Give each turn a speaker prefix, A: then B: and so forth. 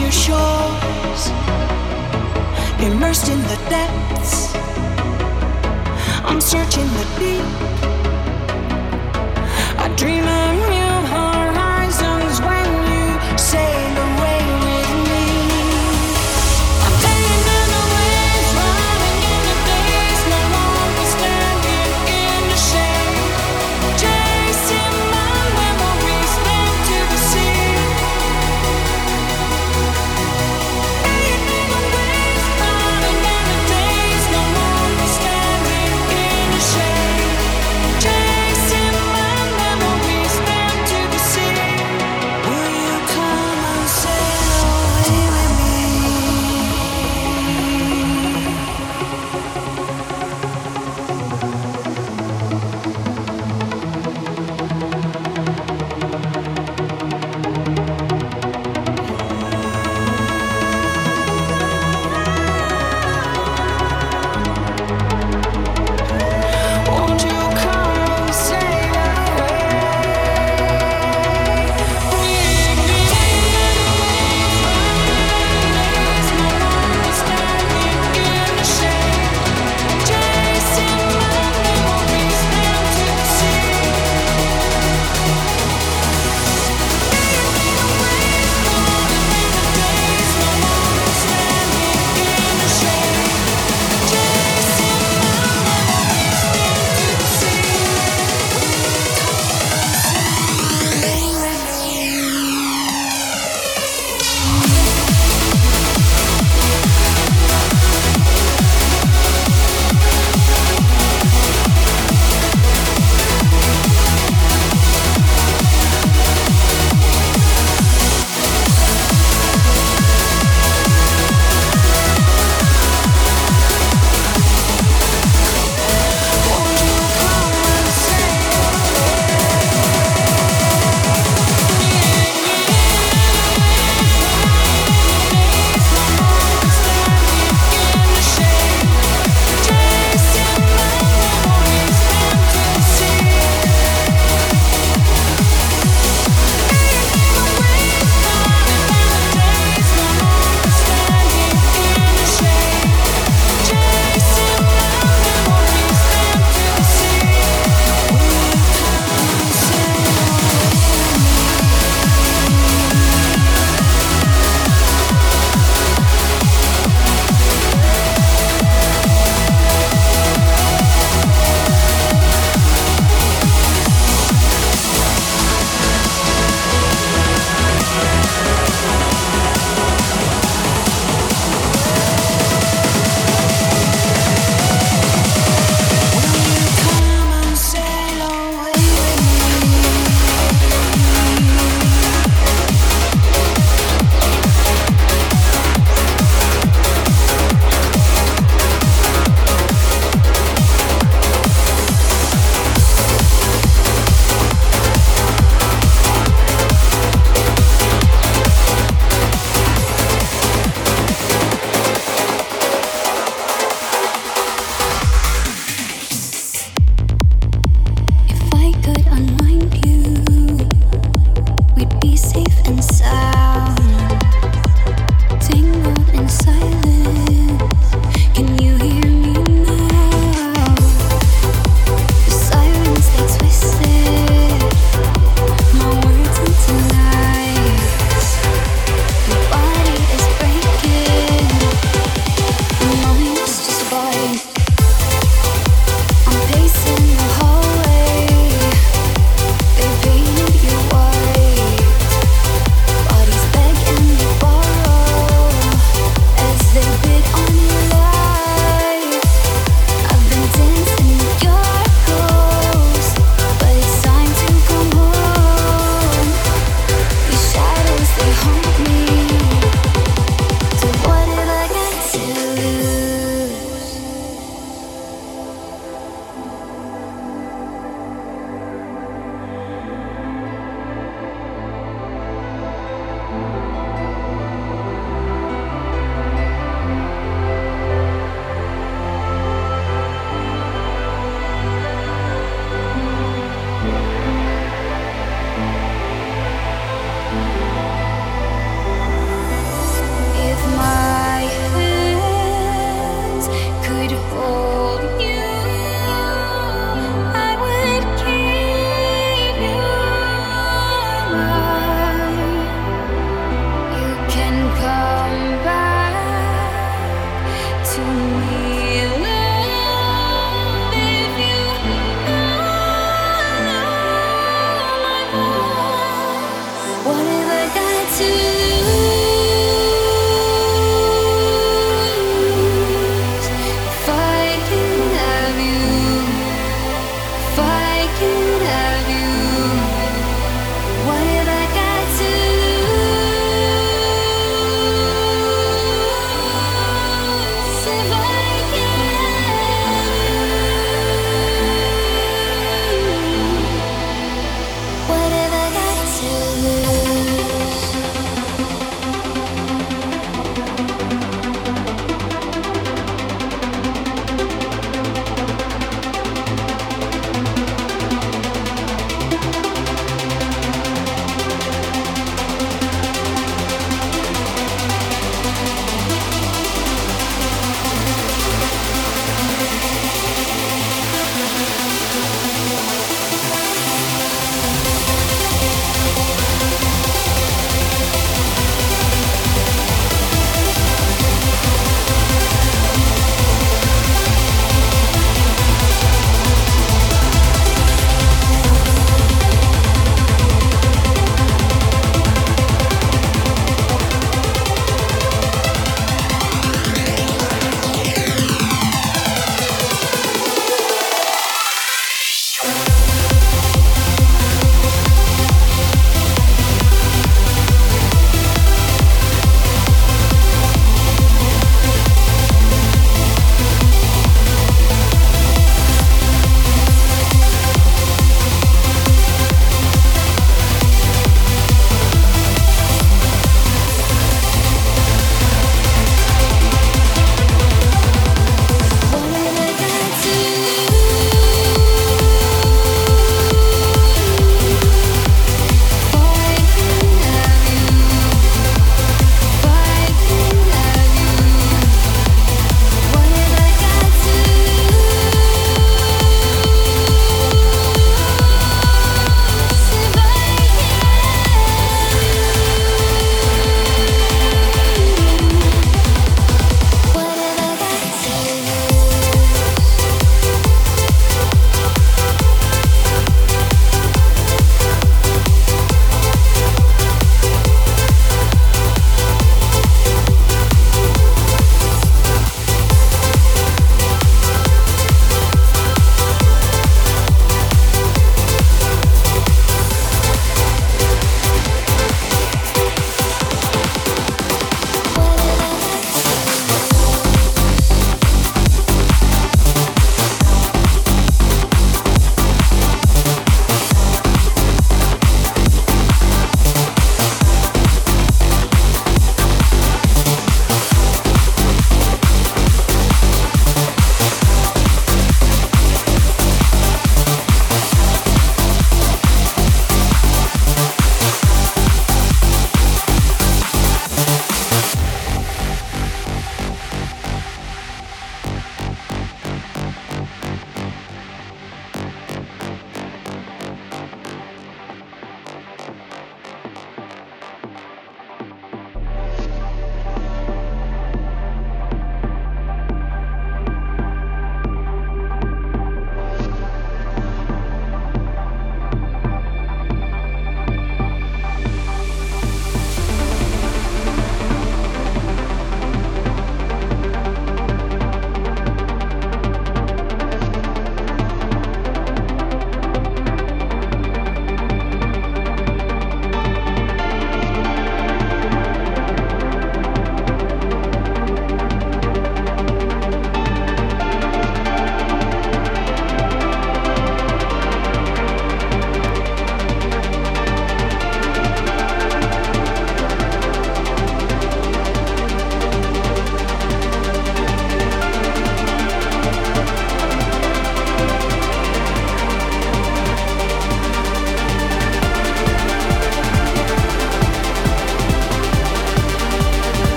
A: your shores, immersed in the depths. I'm searching the deep. I dream I'm